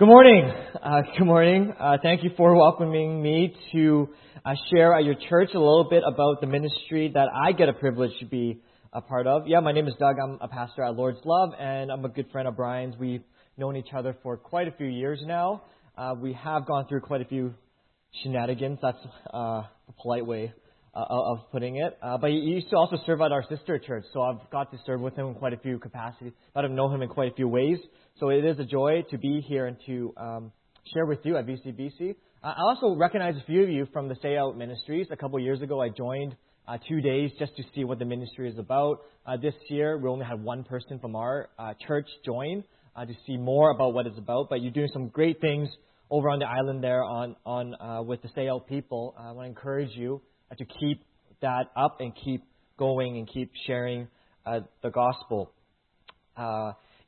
Good morning. Uh, good morning. Uh, thank you for welcoming me to uh, share at your church a little bit about the ministry that I get a privilege to be a part of. Yeah, my name is Doug. I'm a pastor at Lord's Love, and I'm a good friend of Brian's. We've known each other for quite a few years now. Uh, we have gone through quite a few shenanigans. That's uh, a polite way uh, of putting it. Uh, but he used to also serve at our sister church, so I've got to serve with him in quite a few capacities. I've known him in quite a few ways. So it is a joy to be here and to um, share with you at VCBC. Uh, I also recognize a few of you from the Stay Out Ministries. A couple of years ago, I joined uh, two days just to see what the ministry is about. Uh, this year, we only had one person from our uh, church join uh, to see more about what it's about. But you're doing some great things over on the island there on on uh, with the Stay Out people. I want to encourage you to keep that up and keep going and keep sharing the gospel.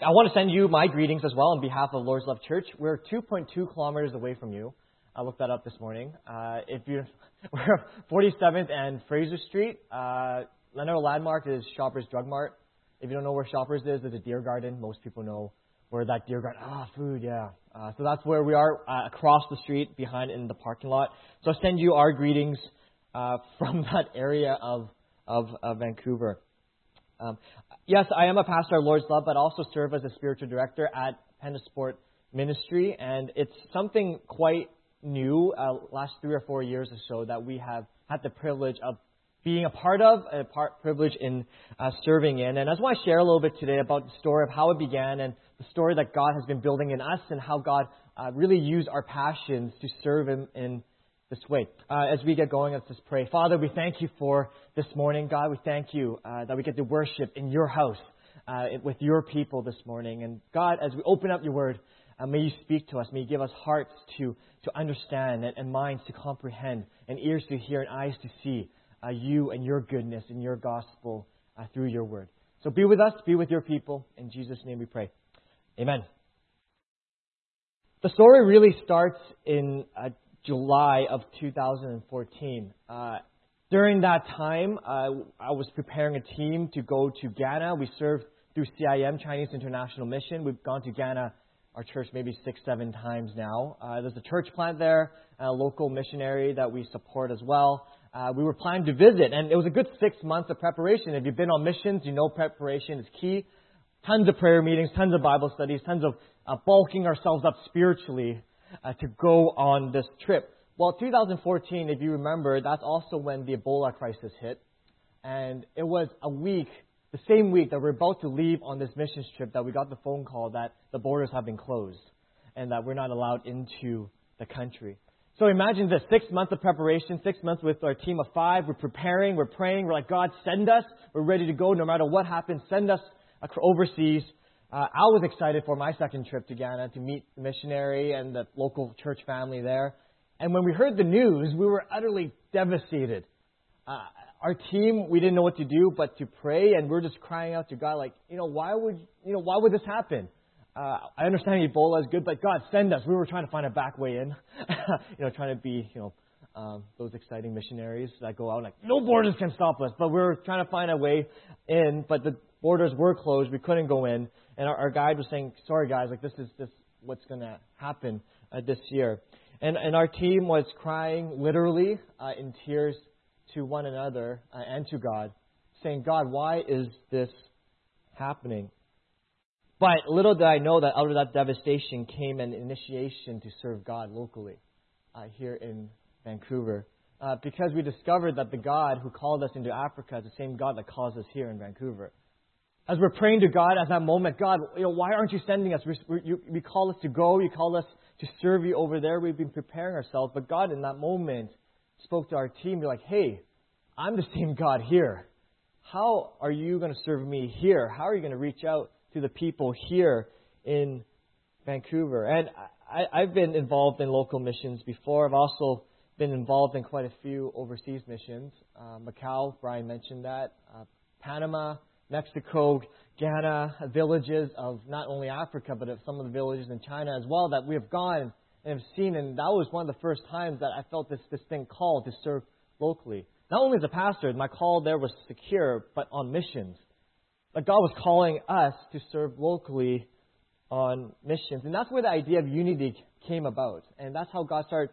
I want to send you my greetings as well on behalf of Lord's Love Church. We're 2.2 kilometers away from you. I looked that up this morning. Uh, if you're, we're 47th and Fraser Street. Uh, another landmark is Shoppers Drug Mart. If you don't know where Shoppers is, there's a deer garden. Most people know where that deer garden. Ah, food, yeah. Uh, so that's where we are uh, across the street, behind in the parking lot. So I send you our greetings uh, from that area of of, of Vancouver. Um, yes, I am a pastor at Lord's Love, but also serve as a spiritual director at Pentasport Ministry, and it's something quite new, uh, last three or four years or so, that we have had the privilege of being a part of, a part, privilege in uh, serving in. And I just want to share a little bit today about the story of how it began and the story that God has been building in us and how God uh, really used our passions to serve Him in this way. Uh, as we get going, let's just pray. Father, we thank you for this morning. God, we thank you uh, that we get to worship in your house uh, with your people this morning. And God, as we open up your word, uh, may you speak to us. May you give us hearts to, to understand and, and minds to comprehend and ears to hear and eyes to see uh, you and your goodness and your gospel uh, through your word. So be with us, be with your people. In Jesus' name we pray. Amen. The story really starts in July of 2014. Uh, during that time, uh, I was preparing a team to go to Ghana. We served through CIM, Chinese International Mission. We've gone to Ghana, our church, maybe six, seven times now. Uh, there's a church plant there, a local missionary that we support as well. Uh, we were planning to visit, and it was a good six months of preparation. If you've been on missions, you know preparation is key. Tons of prayer meetings, tons of Bible studies, tons of uh, bulking ourselves up spiritually uh, to go on this trip. Well, 2014, if you remember, that's also when the Ebola crisis hit. And it was a week, the same week that we're about to leave on this missions trip, that we got the phone call that the borders have been closed and that we're not allowed into the country. So imagine this six months of preparation, six months with our team of five. We're preparing, we're praying, we're like, God, send us. We're ready to go no matter what happens. Send us overseas. Uh, I was excited for my second trip to Ghana to meet the missionary and the local church family there. And when we heard the news, we were utterly devastated. Uh, our team, we didn't know what to do but to pray, and we are just crying out to God, like, you know, why would you know why would this happen? Uh, I understand Ebola is good, but God, send us. We were trying to find a back way in, you know, trying to be, you know, um, those exciting missionaries that go out like, no borders can stop us. But we were trying to find a way in, but the borders were closed. We couldn't go in. And our, our guide was saying, sorry guys, like this is this what's going to happen uh, this year. And, and our team was crying literally uh, in tears to one another uh, and to God, saying, God, why is this happening? But little did I know that out of that devastation came an initiation to serve God locally uh, here in Vancouver. Uh, because we discovered that the God who called us into Africa is the same God that calls us here in Vancouver as we're praying to God at that moment, God, you know, why aren't you sending us? We, we call us to go. You call us to serve you over there. We've been preparing ourselves. But God, in that moment, spoke to our team. You're like, hey, I'm the same God here. How are you going to serve me here? How are you going to reach out to the people here in Vancouver? And I, I've been involved in local missions before. I've also been involved in quite a few overseas missions. Uh, Macau, Brian mentioned that. Uh, Panama, Mexico, Ghana, villages of not only Africa, but of some of the villages in China as well that we have gone and have seen. And that was one of the first times that I felt this distinct call to serve locally. Not only as a pastor, my call there was secure, but on missions. But God was calling us to serve locally on missions. And that's where the idea of unity came about. And that's how God started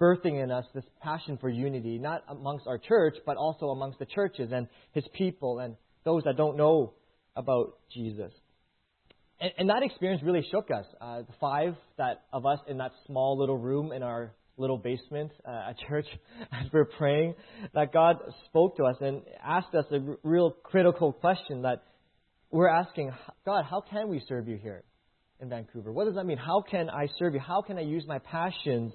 birthing in us this passion for unity, not amongst our church, but also amongst the churches and His people and those that don't know about Jesus. And, and that experience really shook us. Uh, the five that of us in that small little room in our little basement uh, at church, as we were praying, that God spoke to us and asked us a r- real critical question that we're asking God, how can we serve you here in Vancouver? What does that mean? How can I serve you? How can I use my passions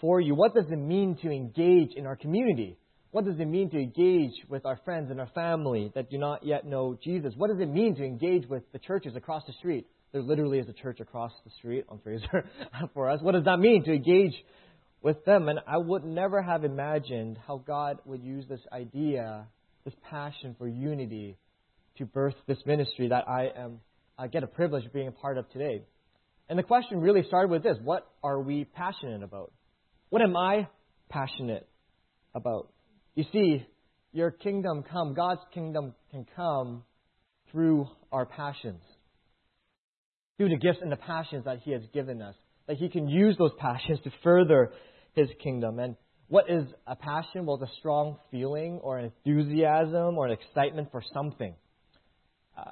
for you? What does it mean to engage in our community? What does it mean to engage with our friends and our family that do not yet know Jesus? What does it mean to engage with the churches across the street? There literally is a church across the street on Fraser for us. What does that mean to engage with them? And I would never have imagined how God would use this idea, this passion for unity, to birth this ministry that I am I get a privilege of being a part of today. And the question really started with this What are we passionate about? What am I passionate about? You see, your kingdom come, God's kingdom can come through our passions, through the gifts and the passions that He has given us. That He can use those passions to further His kingdom. And what is a passion? Well, it's a strong feeling or an enthusiasm or an excitement for something. Uh,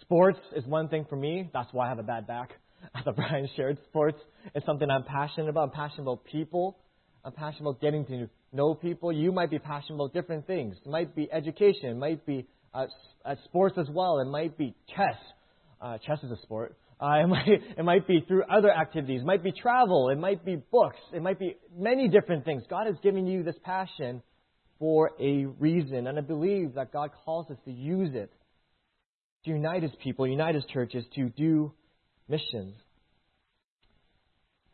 sports is one thing for me. That's why I have a bad back. As Brian shared, sports is something I'm passionate about. I'm passionate about people. I'm passionate about getting to know people. You might be passionate about different things. It might be education. It might be uh, uh, sports as well. It might be chess. Uh, chess is a sport. Uh, it might it might be through other activities. It might be travel. It might be books. It might be many different things. God has given you this passion for a reason, and I believe that God calls us to use it to unite His people, unite His churches, to do missions.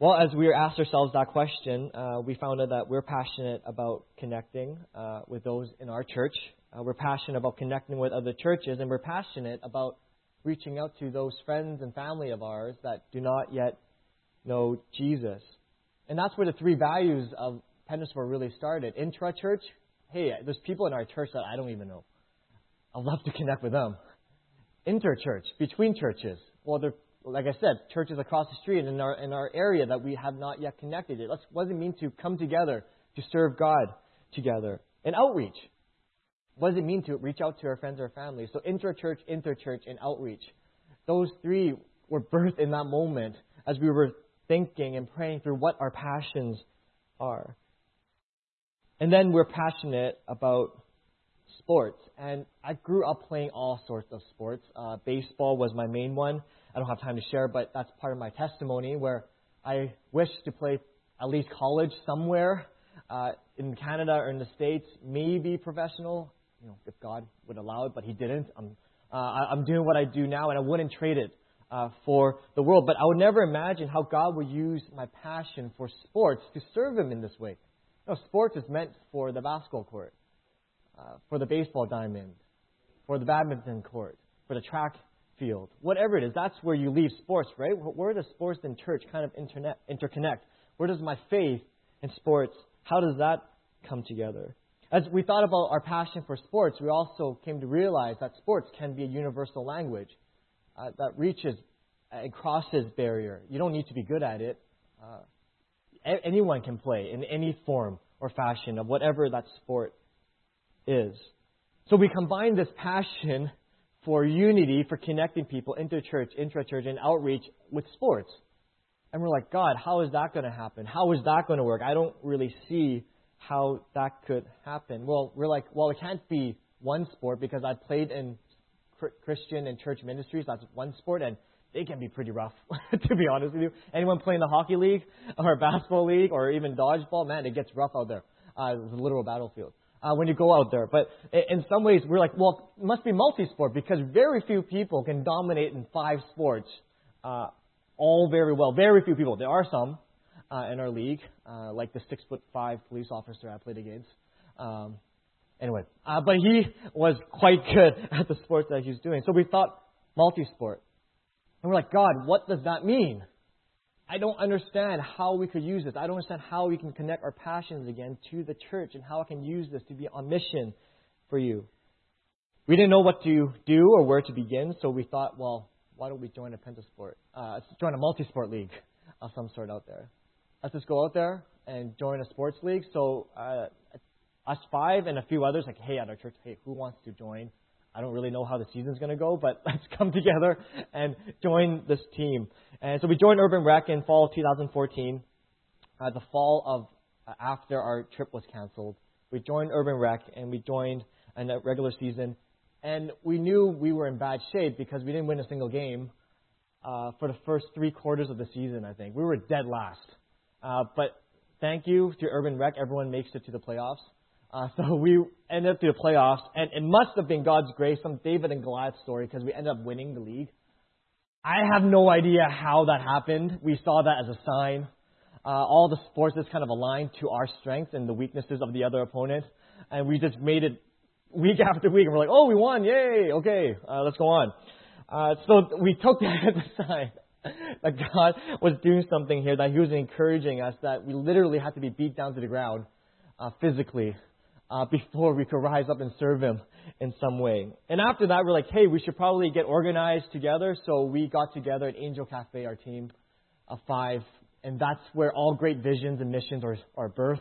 Well, as we asked ourselves that question, uh, we found out that we're passionate about connecting uh, with those in our church. Uh, we're passionate about connecting with other churches, and we're passionate about reaching out to those friends and family of ours that do not yet know Jesus. And that's where the three values of Pentasport really started. Intra church, hey, there's people in our church that I don't even know. I'd love to connect with them. Inter church, between churches. Well, they're like I said, churches across the street in our in our area that we have not yet connected. It what does it mean to come together to serve God together? And outreach. What does it mean to reach out to our friends or family? So inter-church, inter-church, and outreach. Those three were birthed in that moment as we were thinking and praying through what our passions are. And then we're passionate about sports. And I grew up playing all sorts of sports. Uh, baseball was my main one. I don't have time to share, but that's part of my testimony where I wish to play at least college somewhere uh, in Canada or in the States, maybe professional, you know, if God would allow it, but He didn't. I'm, uh, I'm doing what I do now, and I wouldn't trade it uh, for the world. But I would never imagine how God would use my passion for sports to serve Him in this way. You know, sports is meant for the basketball court, uh, for the baseball diamond, for the badminton court, for the track field, whatever it is, that's where you leave sports, right? Where does sports and church kind of internet, interconnect? Where does my faith and sports, how does that come together? As we thought about our passion for sports, we also came to realize that sports can be a universal language uh, that reaches and crosses barrier. You don't need to be good at it. Uh, anyone can play in any form or fashion of whatever that sport is. So we combine this passion for unity, for connecting people into church, intra-church, and outreach with sports. And we're like, God, how is that going to happen? How is that going to work? I don't really see how that could happen. Well, we're like, well, it can't be one sport because I played in Christian and church ministries. That's one sport, and they can be pretty rough, to be honest with you. Anyone playing the hockey league or basketball league or even dodgeball, man, it gets rough out there. Uh, it's a literal battlefield uh, when you go out there. But in some ways, we're like, well, it must be multi-sport because very few people can dominate in five sports uh, all very well. Very few people. There are some uh, in our league, uh, like the six foot five police officer I played against. Um, anyway, uh, but he was quite good at the sports that he was doing. So we thought multi-sport. And we're like, God, what does that mean? I don't understand how we could use this. I don't understand how we can connect our passions again to the church and how I can use this to be on mission for you. We didn't know what to do or where to begin, so we thought, well, why don't we join a pentasport, uh, join a multi-sport league of some sort out there? Let's just go out there and join a sports league. So uh, us five and a few others, like, hey, at our church, hey, who wants to join? I don't really know how the season's going to go, but let's come together and join this team. And so we joined Urban Rec in fall of 2014, uh, the fall of uh, after our trip was canceled. We joined Urban Rec and we joined in a regular season, and we knew we were in bad shape because we didn't win a single game uh, for the first three quarters of the season. I think we were dead last, uh, but thank you to Urban Rec, everyone makes it to the playoffs. Uh, so we ended up through the playoffs, and it must have been God's grace, some David and Goliath story, because we ended up winning the league. I have no idea how that happened. We saw that as a sign. Uh, all the forces kind of aligned to our strengths and the weaknesses of the other opponent, and we just made it week after week, and we're like, oh, we won, yay, okay, uh, let's go on. Uh, so we took that as a sign that God was doing something here, that He was encouraging us, that we literally had to be beat down to the ground uh, physically uh, before we could rise up and serve Him in some way. And after that, we're like, hey, we should probably get organized together. So we got together at Angel Cafe, our team of five, and that's where all great visions and missions are, are birthed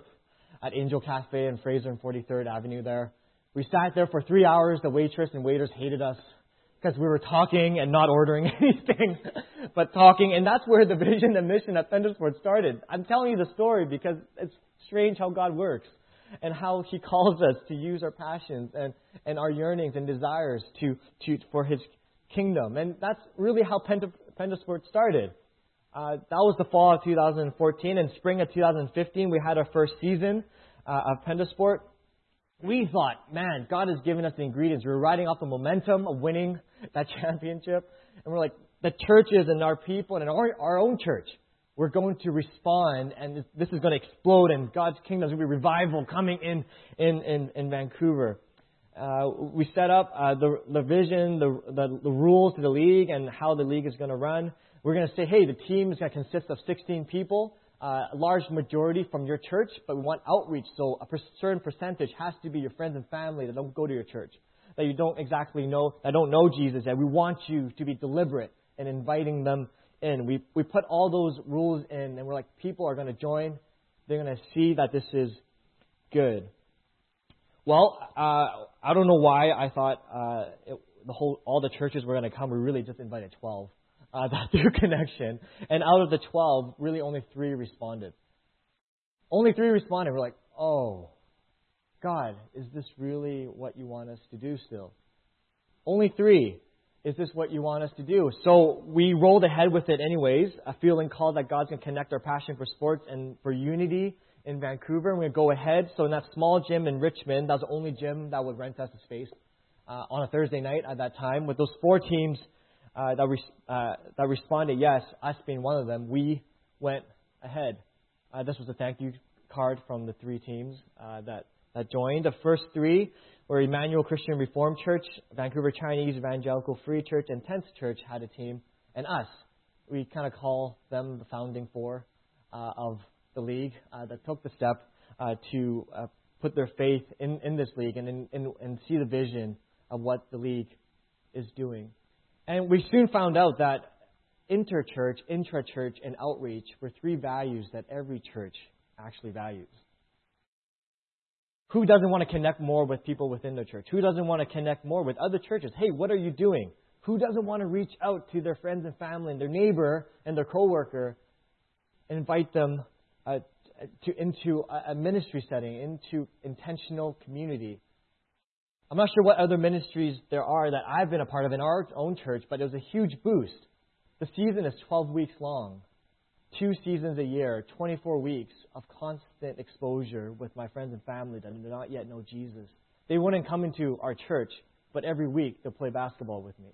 at Angel Cafe in Fraser and 43rd Avenue there. We sat there for three hours. The waitress and waiters hated us because we were talking and not ordering anything, but talking. And that's where the vision and mission at Pentasport started. I'm telling you the story because it's strange how God works and how He calls us to use our passions and, and our yearnings and desires to, to, for His kingdom. And that's really how Penta, Pentasport started. Uh, that was the fall of 2014. and spring of 2015, we had our first season uh, of Pentasport. We thought, man, God has given us the ingredients. We're riding off the momentum of winning that championship. And we're like, the churches and our people and our, our own church we're going to respond, and this is going to explode, and God's kingdom is going to be revival coming in in in, in Vancouver. Uh, we set up uh, the the vision, the, the the rules to the league, and how the league is going to run. We're going to say, hey, the team is going to consist of 16 people, uh, a large majority from your church, but we want outreach, so a certain percentage has to be your friends and family that don't go to your church, that you don't exactly know, that don't know Jesus, and we want you to be deliberate in inviting them in. We, we put all those rules in, and we're like, people are going to join. They're going to see that this is good. Well, uh, I don't know why I thought uh, it, the whole all the churches were going to come. We really just invited 12 uh, that through connection, and out of the 12, really only three responded. Only three responded. We're like, oh, God, is this really what you want us to do still? Only three is this what you want us to do? So we rolled ahead with it anyways, a feeling called that God's going to connect our passion for sports and for unity in Vancouver. And we're going to go ahead. So in that small gym in Richmond, that was the only gym that would rent us a space uh, on a Thursday night at that time. With those four teams uh, that, uh, that responded yes, us being one of them, we went ahead. Uh, this was a thank you card from the three teams uh, that, that joined. The first three were Emmanuel Christian Reformed Church, Vancouver Chinese Evangelical Free Church, and Tenth Church had a team, and us. We kind of call them the founding four uh, of the league uh, that took the step uh, to uh, put their faith in, in this league and, in, in, and see the vision of what the league is doing. And we soon found out that interchurch, intra-church, and outreach were three values that every church actually values. Who doesn't want to connect more with people within the church? Who doesn't want to connect more with other churches? Hey, what are you doing? Who doesn't want to reach out to their friends and family and their neighbor and their coworker and invite them uh, to, into a ministry setting, into intentional community? I'm not sure what other ministries there are that I've been a part of in our own church, but it was a huge boost. The season is 12 weeks long two seasons a year, 24 weeks of constant exposure with my friends and family that do not yet know Jesus. They wouldn't come into our church, but every week they'll play basketball with me.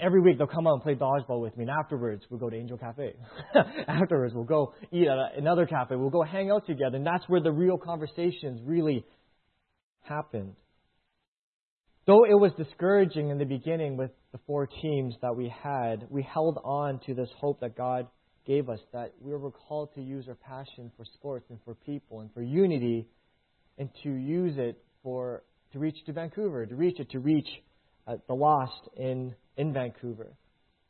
Every week they'll come out and play dodgeball with me, and afterwards we'll go to Angel Cafe. afterwards we'll go eat at another cafe. We'll go hang out together, and that's where the real conversations really happened. Though it was discouraging in the beginning with the four teams that we had, we held on to this hope that God gave us that we were called to use our passion for sports and for people and for unity and to use it for to reach to Vancouver, to reach it, to reach uh, the lost in, in Vancouver.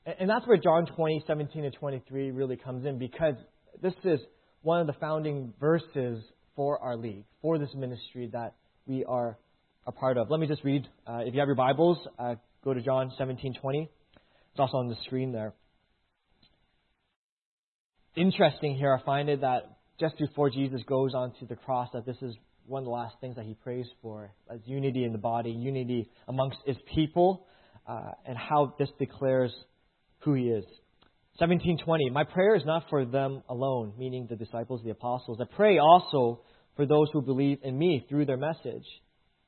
And, and that's where John 20, 17 to 23 really comes in because this is one of the founding verses for our league, for this ministry that we are a part of. Let me just read. Uh, if you have your Bibles, uh, go to John 17:20. It's also on the screen there. Interesting here, I find it that just before Jesus goes onto the cross, that this is one of the last things that he prays for as unity in the body, unity amongst his people, uh, and how this declares who he is. 1720, my prayer is not for them alone, meaning the disciples, the apostles. I pray also for those who believe in me through their message,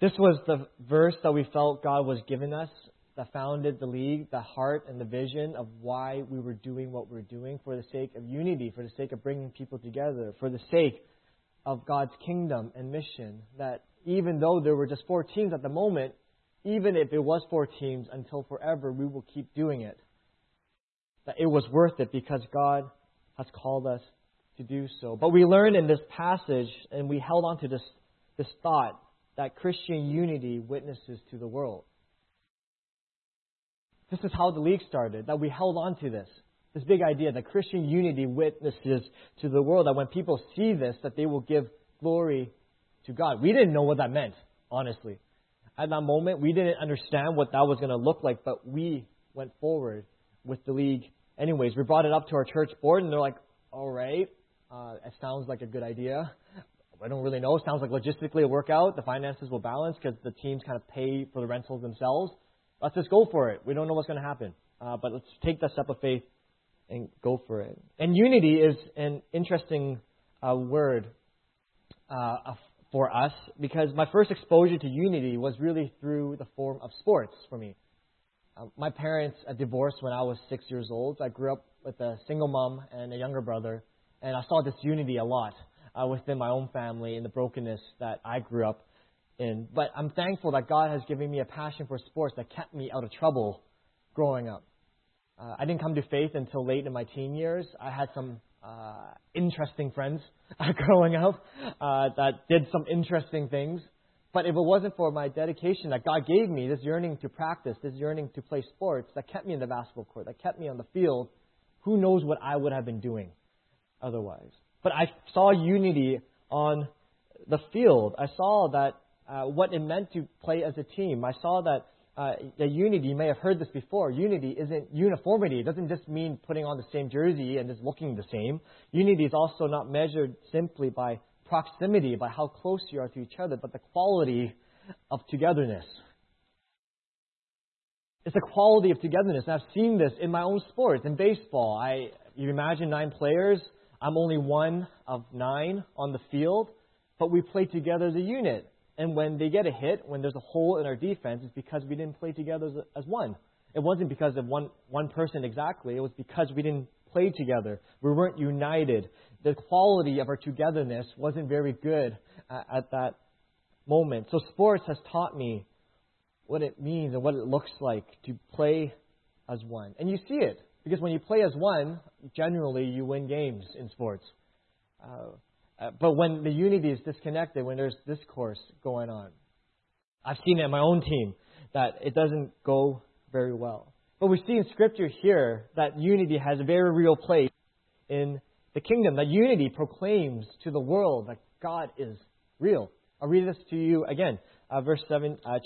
This was the verse that we felt God was giving us that founded the league, the heart and the vision of why we were doing what we we're doing for the sake of unity, for the sake of bringing people together, for the sake of God's kingdom and mission. That even though there were just four teams at the moment, even if it was four teams until forever, we will keep doing it. That it was worth it because God has called us to do so. But we learned in this passage, and we held on to this, this thought, that Christian unity witnesses to the world. This is how the league started, that we held on to this. This big idea that Christian unity witnesses to the world, that when people see this, that they will give glory to God. We didn't know what that meant, honestly. At that moment, we didn't understand what that was going to look like, but we went forward with the league anyways. We brought it up to our church board, and they're like, all right, uh, it sounds like a good idea. I don't really know. It sounds like logistically it'll work out. The finances will balance because the teams kind of pay for the rentals themselves. Let's just go for it. We don't know what's going to happen. Uh, but let's take that step of faith and go for it. And unity is an interesting uh, word uh, for us because my first exposure to unity was really through the form of sports for me. Uh, my parents divorced when I was six years old. I grew up with a single mom and a younger brother, and I saw this unity a lot uh, within my own family and the brokenness that I grew up in. But I'm thankful that God has given me a passion for sports that kept me out of trouble growing up. Uh, I didn't come to faith until late in my teen years. I had some uh, interesting friends growing up uh, that did some interesting things. But if it wasn't for my dedication that God gave me, this yearning to practice, this yearning to play sports, that kept me in the basketball court, that kept me on the field, who knows what I would have been doing otherwise. But I saw unity on the field. I saw that uh, what it meant to play as a team. I saw that uh, the unity, you may have heard this before, unity isn't uniformity. It doesn't just mean putting on the same jersey and just looking the same. Unity is also not measured simply by proximity, by how close you are to each other, but the quality of togetherness. It's the quality of togetherness. And I've seen this in my own sports, in baseball. I, you imagine nine players. I'm only one of nine on the field, but we play together as a unit. And when they get a hit, when there's a hole in our defense, it's because we didn't play together as, as one. It wasn't because of one, one person exactly. It was because we didn't play together. We weren't united. The quality of our togetherness wasn't very good uh, at that moment. So sports has taught me what it means and what it looks like to play as one. And you see it. Because when you play as one, generally you win games in sports. Uh, uh, but when the unity is disconnected, when there's discourse going on, I've seen it in my own team that it doesn't go very well. But we see in Scripture here that unity has a very real place in the kingdom. That unity proclaims to the world that God is real. I'll read this to you again. Uh, verse 7, uh,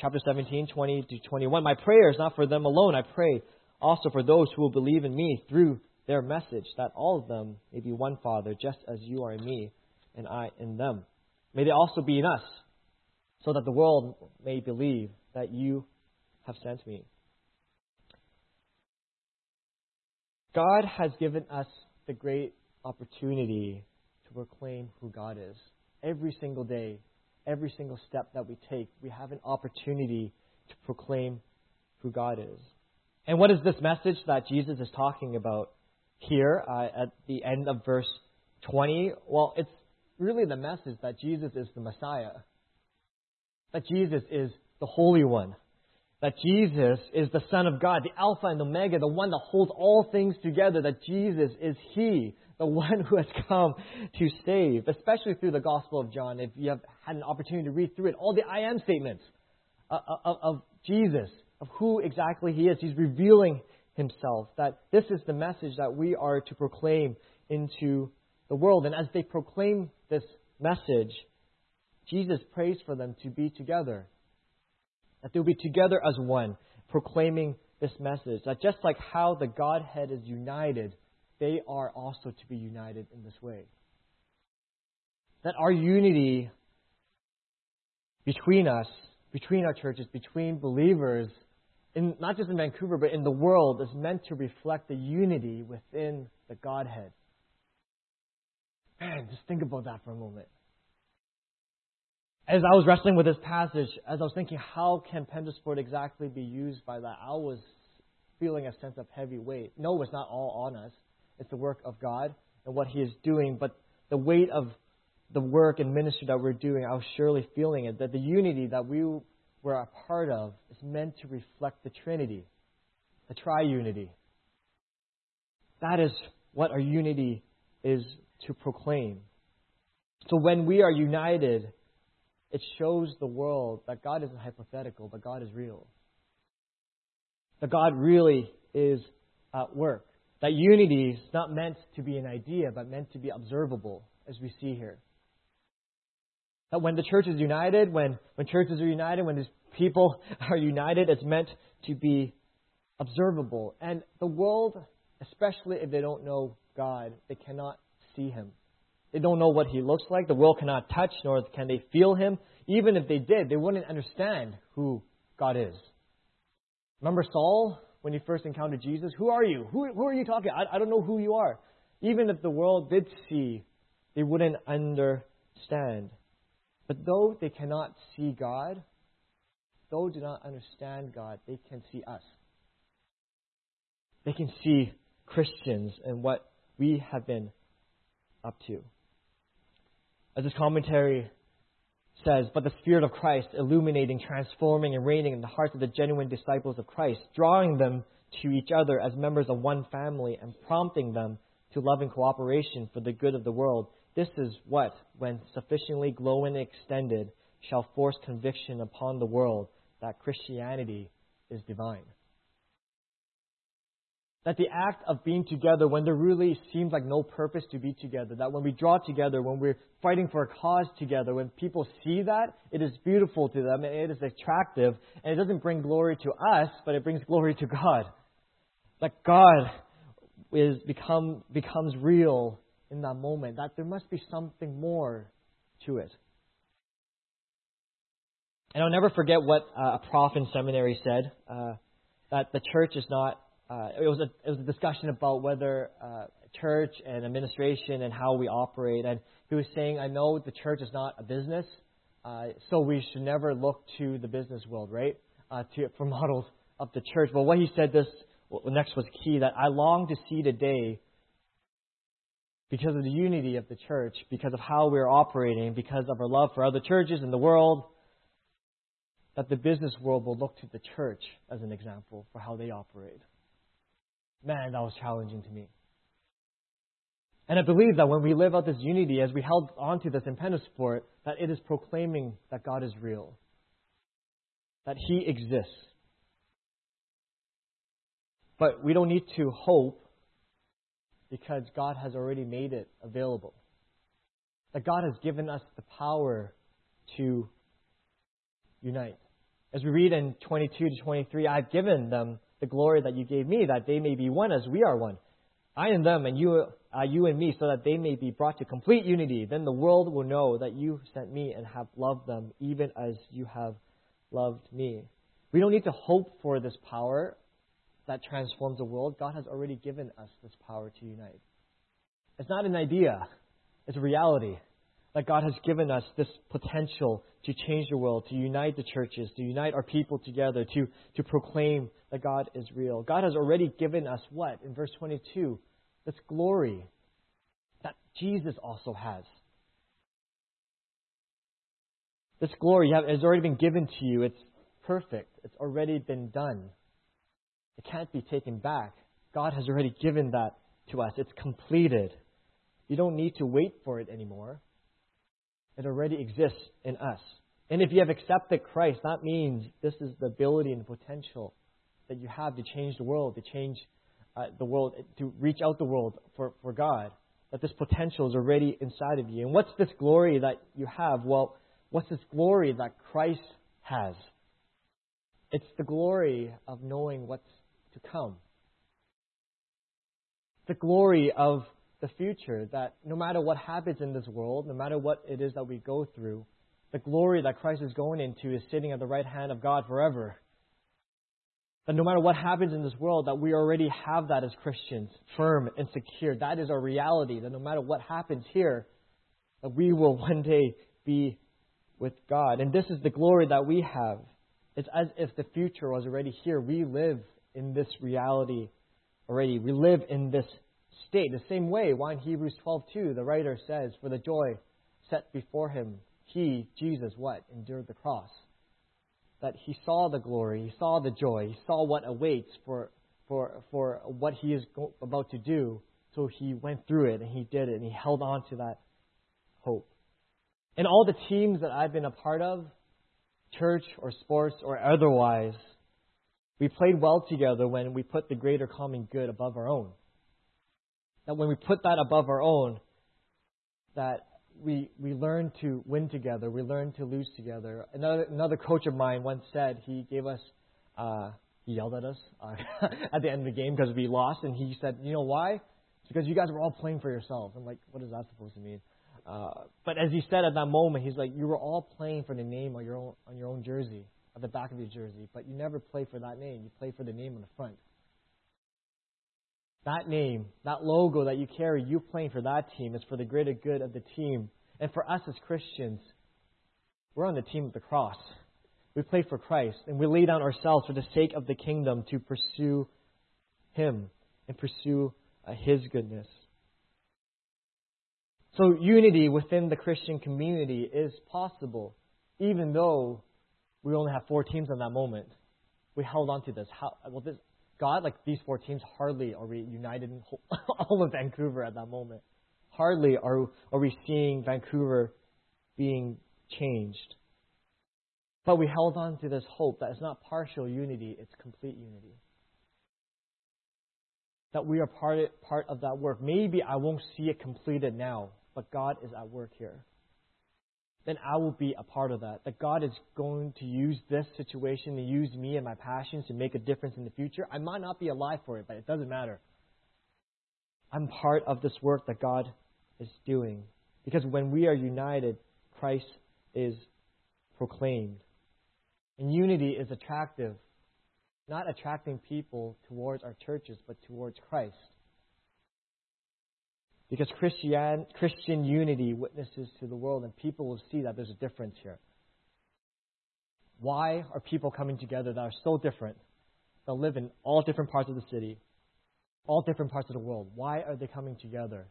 chapter 17, 20 to 21. My prayer is not for them alone. I pray also for those who will believe in me through their message, that all of them may be one Father, just as you are in me and I in them. May they also be in us, so that the world may believe that you have sent me. God has given us the great opportunity to proclaim who God is. Every single day, every single step that we take, we have an opportunity to proclaim who God is. And what is this message that Jesus is talking about here uh, at the end of verse 20? Well, it's really the message that Jesus is the Messiah, that Jesus is the Holy One, that Jesus is the Son of God, the Alpha and Omega, the one that holds all things together, that Jesus is He, the one who has come to save, especially through the Gospel of John. If you have had an opportunity to read through it, all the I am statements uh, uh, of, of Jesus, of who exactly He is, He's revealing Himself, that this is the message that we are to proclaim into the world. And as they proclaim this message, Jesus prays for them to be together that they'll be together as one, proclaiming this message. That just like how the Godhead is united, they are also to be united in this way. That our unity between us, between our churches, between believers, in, not just in Vancouver, but in the world, is meant to reflect the unity within the Godhead. Man, just think about that for a moment as I was wrestling with this passage, as I was thinking, how can Pentasport exactly be used by that? I was feeling a sense of heavy weight. No, it's not all on us. It's the work of God and what He is doing. But the weight of the work and ministry that we're doing, I was surely feeling it. That the unity that we were a part of is meant to reflect the Trinity, the triunity. That is what our unity is to proclaim. So when we are united, it shows the world that God isn't hypothetical, but God is real. That God really is at work. That unity is not meant to be an idea, but meant to be observable, as we see here. That when the church is united, when, when churches are united, when these people are united, it's meant to be observable. And the world, especially if they don't know God, they cannot see Him. They don't know what he looks like. The world cannot touch, nor can they feel him. Even if they did, they wouldn't understand who God is. Remember Saul when he first encountered Jesus? Who are you? Who, who are you talking? I, I don't know who you are. Even if the world did see, they wouldn't understand. But though they cannot see God, though do not understand God, they can see us. They can see Christians and what we have been up to. As this commentary says, but the Spirit of Christ illuminating, transforming, and reigning in the hearts of the genuine disciples of Christ, drawing them to each other as members of one family and prompting them to loving cooperation for the good of the world. This is what, when sufficiently glowing and extended, shall force conviction upon the world that Christianity is divine. That the act of being together when there really seems like no purpose to be together, that when we draw together, when we're fighting for a cause together, when people see that, it is beautiful to them and it is attractive and it doesn't bring glory to us, but it brings glory to God. That God is become becomes real in that moment, that there must be something more to it. And I'll never forget what uh, a prof in seminary said uh, that the church is not uh, it was a it was a discussion about whether uh, church and administration and how we operate. And he was saying, I know the church is not a business, uh, so we should never look to the business world, right, uh, to, for models of the church. But what he said this next was key that I long to see the day because of the unity of the church, because of how we're operating, because of our love for other churches in the world, that the business world will look to the church as an example for how they operate. Man, that was challenging to me. And I believe that when we live out this unity, as we held onto this in Pentasport, that it is proclaiming that God is real, that He exists. But we don't need to hope because God has already made it available. That God has given us the power to unite. As we read in 22 to 23, I've given them the glory that you gave me, that they may be one as we are one. I and them, and you, uh, you and me, so that they may be brought to complete unity. Then the world will know that you sent me and have loved them, even as you have loved me. We don't need to hope for this power that transforms the world. God has already given us this power to unite. It's not an idea, it's a reality. that God has given us this potential to change the world, to unite the churches, to unite our people together, to, to proclaim that God is real. God has already given us what? In verse 22, this glory that Jesus also has. This glory has already been given to you. It's perfect. It's already been done. It can't be taken back. God has already given that to us. It's completed. You don't need to wait for it anymore. It already exists in us. And if you have accepted Christ, that means this is the ability and potential that you have to change the world, to change uh, the world, to reach out the world for, for God. That this potential is already inside of you. And what's this glory that you have? Well, what's this glory that Christ has? It's the glory of knowing what's to come. The glory of the future that no matter what happens in this world, no matter what it is that we go through, the glory that Christ is going into is sitting at the right hand of God forever. That no matter what happens in this world, that we already have that as Christians, firm and secure. That is our reality, that no matter what happens here, that we will one day be with God. And this is the glory that we have. It's as if the future was already here. We live in this reality already. We live in this state. The same way, why in Hebrews 12:2, the writer says, "For the joy set before him, he, Jesus, what endured the cross." That he saw the glory, he saw the joy, he saw what awaits for for for what he is go- about to do. So he went through it and he did it and he held on to that hope. And all the teams that I've been a part of, church or sports or otherwise, we played well together when we put the greater common good above our own that when we put that above our own, that we we learn to win together, we learn to lose together. Another another coach of mine once said he gave us uh, he yelled at us uh, at the end of the game because we lost, and he said, you know why? It's because you guys were all playing for yourselves. I'm like, what is that supposed to mean? Uh, but as he said at that moment, he's like, you were all playing for the name on your own on your own jersey, at the back of your jersey, but you never play for that name. You play for the name on the front. That name, that logo that you carry, you playing for that team is for the greater good of the team. And for us as Christians, we're on the team of the cross. We play for Christ, and we lay down ourselves for the sake of the kingdom to pursue Him and pursue uh, His goodness. So, unity within the Christian community is possible, even though we only have four teams in that moment. We held on to this. How, well, this God, like these four teams, hardly are we united in all of Vancouver at that moment. Hardly are, are we seeing Vancouver being changed. But we held on to this hope that it's not partial unity, it's complete unity. That we are part, part of that work. Maybe I won't see it completed now, but God is at work here then I will be a part of that. That God is going to use this situation to use me and my passions to make a difference in the future. I might not be alive for it, but it doesn't matter. I'm part of this work that God is doing. Because when we are united, Christ is proclaimed. And unity is attractive, not attracting people towards our churches, but towards Christ. Because Christian, Christian unity witnesses to the world, and people will see that there's a difference here. Why are people coming together that are so different, that live in all different parts of the city, all different parts of the world? Why are they coming together?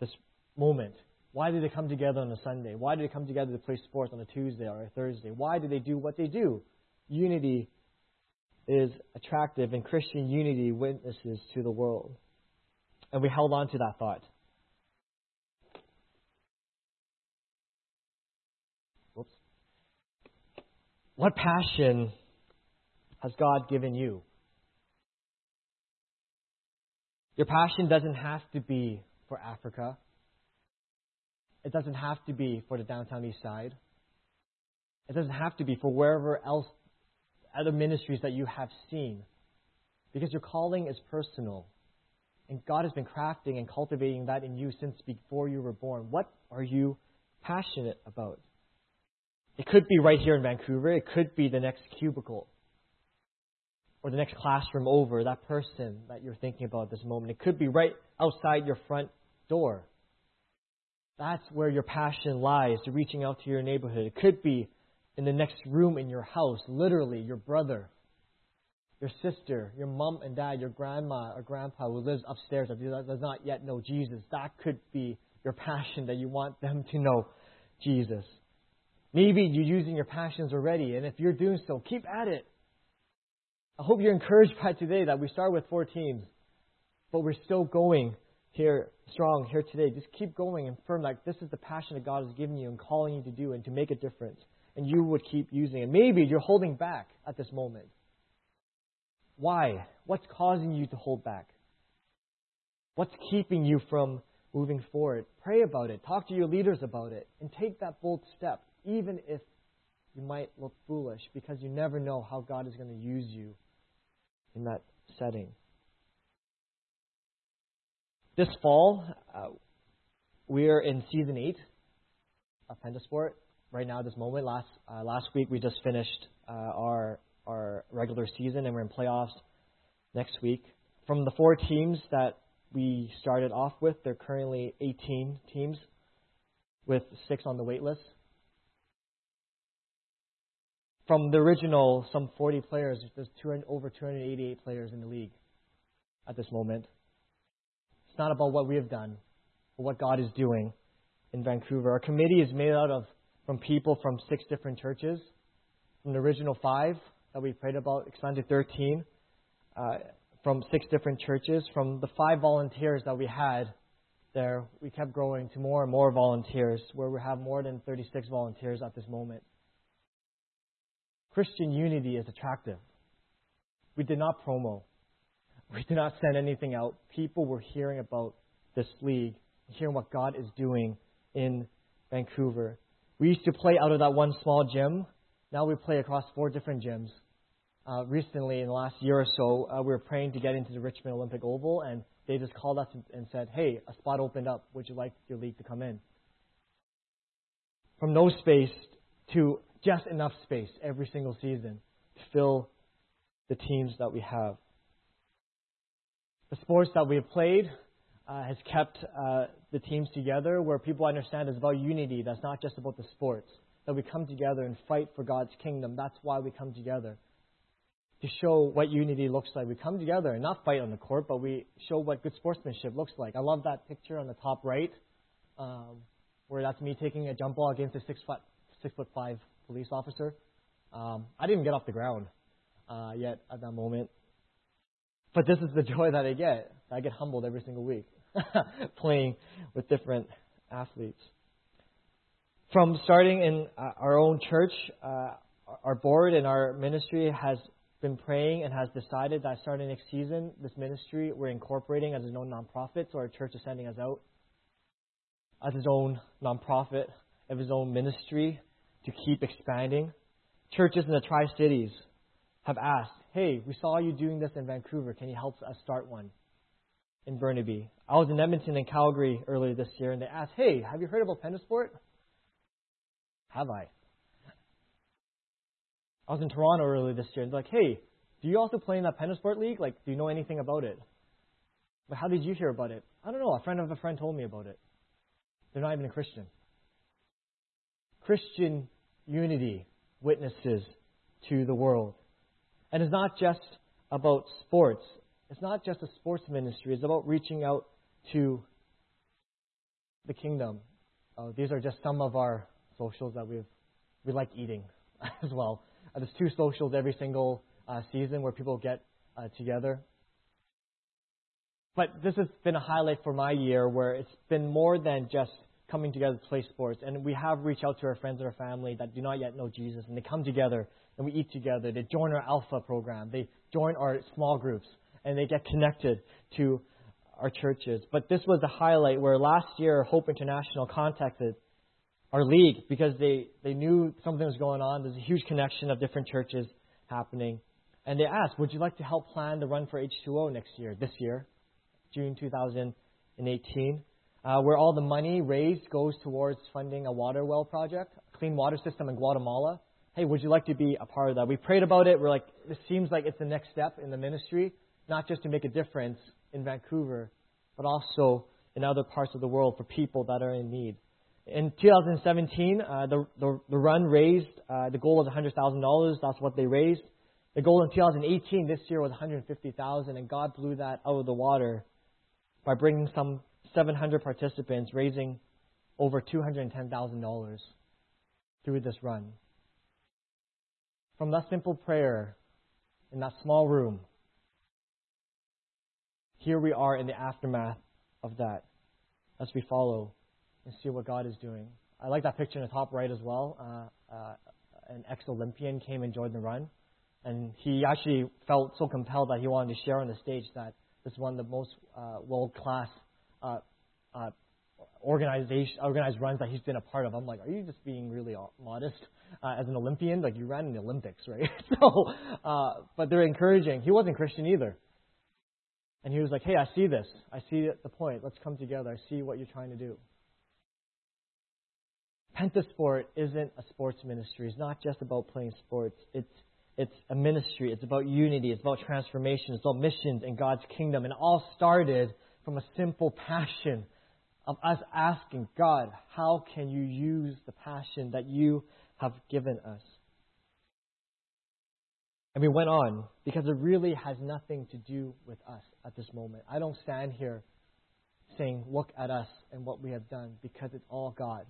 This moment. Why do they come together on a Sunday? Why do they come together to play sports on a Tuesday or a Thursday? Why do they do what they do? Unity is attractive, and Christian unity witnesses to the world. And we held on to that thought. Whoops. What passion has God given you? Your passion doesn't have to be for Africa. It doesn't have to be for the downtown east side. It doesn't have to be for wherever else, other ministries that you have seen. Because your calling is personal. And God has been crafting and cultivating that in you since before you were born. What are you passionate about? It could be right here in Vancouver. It could be the next cubicle or the next classroom over, that person that you're thinking about at this moment. It could be right outside your front door. That's where your passion lies, reaching out to your neighborhood. It could be in the next room in your house, literally, your brother, your sister, your mom and dad, your grandma or grandpa who lives upstairs that does not yet know Jesus. That could be your passion that you want them to know Jesus. Maybe you're using your passions already, and if you're doing so, keep at it. I hope you're encouraged by today that we start with four teams, but we're still going here strong here today. Just keep going and firm like this is the passion that God has given you and calling you to do and to make a difference. And you would keep using it. Maybe you're holding back at this moment. Why? What's causing you to hold back? What's keeping you from moving forward? Pray about it. Talk to your leaders about it. And take that bold step, even if you might look foolish, because you never know how God is going to use you in that setting. This fall, uh, we're in season eight of Pentasport. Right now, this moment, last uh, last week we just finished uh, our regular season, and we're in playoffs next week. From the four teams that we started off with, there are currently 18 teams, with six on the wait list. From the original, some 40 players, there's 200, over 288 players in the league at this moment. It's not about what we have done, but what God is doing in Vancouver. Our committee is made out of from people from six different churches, from the original five that we prayed about, expanded 13, uh, from six different churches. From the five volunteers that we had there, we kept growing to more and more volunteers, where we have more than 36 volunteers at this moment. Christian unity is attractive. We did not promo. We did not send anything out. People were hearing about this league, hearing what God is doing in Vancouver. We used to play out of that one small gym. Now we play across four different gyms. Uh, recently, in the last year or so, uh, we were praying to get into the Richmond Olympic Oval, and they just called us and said, Hey, a spot opened up. Would you like your league to come in? From no space to just enough space every single season to fill the teams that we have the sports that we have played uh, has kept uh, the teams together, where people understand it's about unity. That's not just about the sports. That we come together and fight for God's kingdom. That's why we come together. To show what unity looks like. We come together and not fight on the court, but we show what good sportsmanship looks like. I love that picture on the top right, um, where that's me taking a jump ball against a six foot, six foot five police officer. Um, I didn't get off the ground uh, yet at that moment. But this is the joy that I get. I get humbled every single week playing with different athletes. From starting in uh, our own church, uh, our board and our ministry has been praying and has decided that starting next season, this ministry we're incorporating as its own nonprofit, so our church is sending us out as its own nonprofit, of its own ministry to keep expanding. Churches in the Tri Cities have asked, hey, we saw you doing this in Vancouver. Can you help us start one in Burnaby? I was in Edmonton and Calgary earlier this year, and they asked, hey, have you heard about Pentasport? Have I? I was in Toronto earlier this year, and they're like, hey, do you also play in that Pentasport league? Like, do you know anything about it? But how did you hear about it? I don't know. A friend of a friend told me about it. They're not even a Christian. Christian unity witnesses to the world. And it's not just about sports. It's not just a sports ministry. It's about reaching out to the kingdom. Uh, these are just some of our socials that we we like eating as well. Uh, there's two socials every single uh, season where people get uh, together. But this has been a highlight for my year where it's been more than just coming together to play sports. And we have reached out to our friends and our family that do not yet know Jesus, and they come together and we eat together. They join our Alpha program. They join our small groups, and they get connected to our churches. But this was the highlight where last year Hope International contacted our league because they, they knew something was going on. There's a huge connection of different churches happening. And they asked, Would you like to help plan the run for H2O next year, this year, June 2018? Uh, where all the money raised goes towards funding a water well project, a clean water system in Guatemala hey, would you like to be a part of that? We prayed about it. We're like, this seems like it's the next step in the ministry, not just to make a difference in Vancouver, but also in other parts of the world for people that are in need. In 2017, uh, the, the, the run raised, uh, the goal was $100,000. That's what they raised. The goal in 2018 this year was 150,000, and God blew that out of the water by bringing some 700 participants, raising over $210,000 through this run. From that simple prayer in that small room, here we are in the aftermath of that as we follow and see what God is doing. I like that picture in the top right as well. Uh, uh, an ex Olympian came and joined the run, and he actually felt so compelled that he wanted to share on the stage that this is one of the most uh, world class uh, uh, organization organized runs that he's been a part of. I'm like, are you just being really modest uh, as an Olympian? Like you ran in the Olympics, right? so, uh, but they're encouraging. He wasn't Christian either, and he was like, hey, I see this. I see the point. Let's come together. I see what you're trying to do. Pentasport isn't a sports ministry. It's not just about playing sports. It's it's a ministry. It's about unity. It's about transformation. It's about missions in God's kingdom. And it all started from a simple passion of us asking God, how can you use the passion that you have given us? And we went on because it really has nothing to do with us at this moment. I don't stand here saying, look at us and what we have done because it's all God.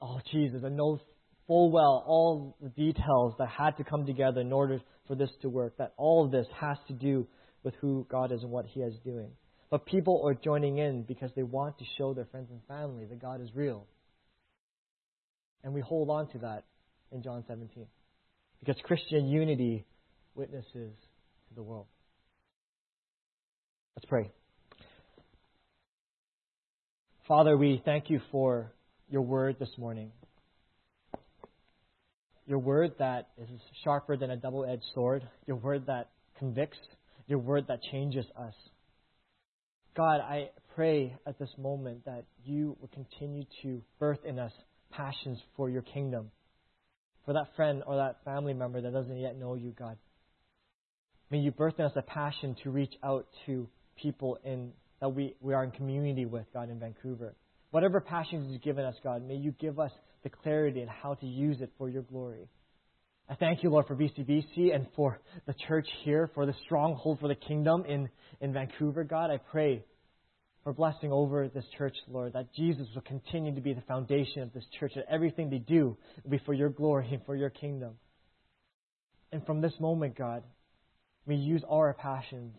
All Jesus. I know full well all the details that had to come together in order for this to work, that all of this has to do with who God is and what He is doing. But people are joining in because they want to show their friends and family that God is real. And we hold on to that in John 17. Because Christian unity witnesses to the world. Let's pray. Father, we thank you for your word this morning. Your word that is sharper than a double edged sword. Your word that convicts. Your word that changes us. God, I pray at this moment that you will continue to birth in us passions for your kingdom. For that friend or that family member that doesn't yet know you, God. May you birth in us a passion to reach out to people in that we, we are in community with, God, in Vancouver. Whatever passions you've given us, God, may you give us the clarity and how to use it for your glory. I thank you, Lord, for BCBC and for the church here, for the stronghold for the kingdom in, in Vancouver, God. I pray for blessing over this church, Lord, that Jesus will continue to be the foundation of this church, that everything they do will be for your glory and for your kingdom. And from this moment, God, may we use all our passions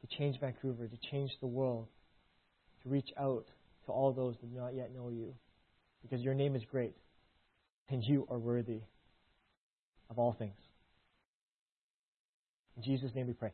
to change Vancouver, to change the world, to reach out to all those that do not yet know you. Because your name is great, and you are worthy of all things. In Jesus' name we pray.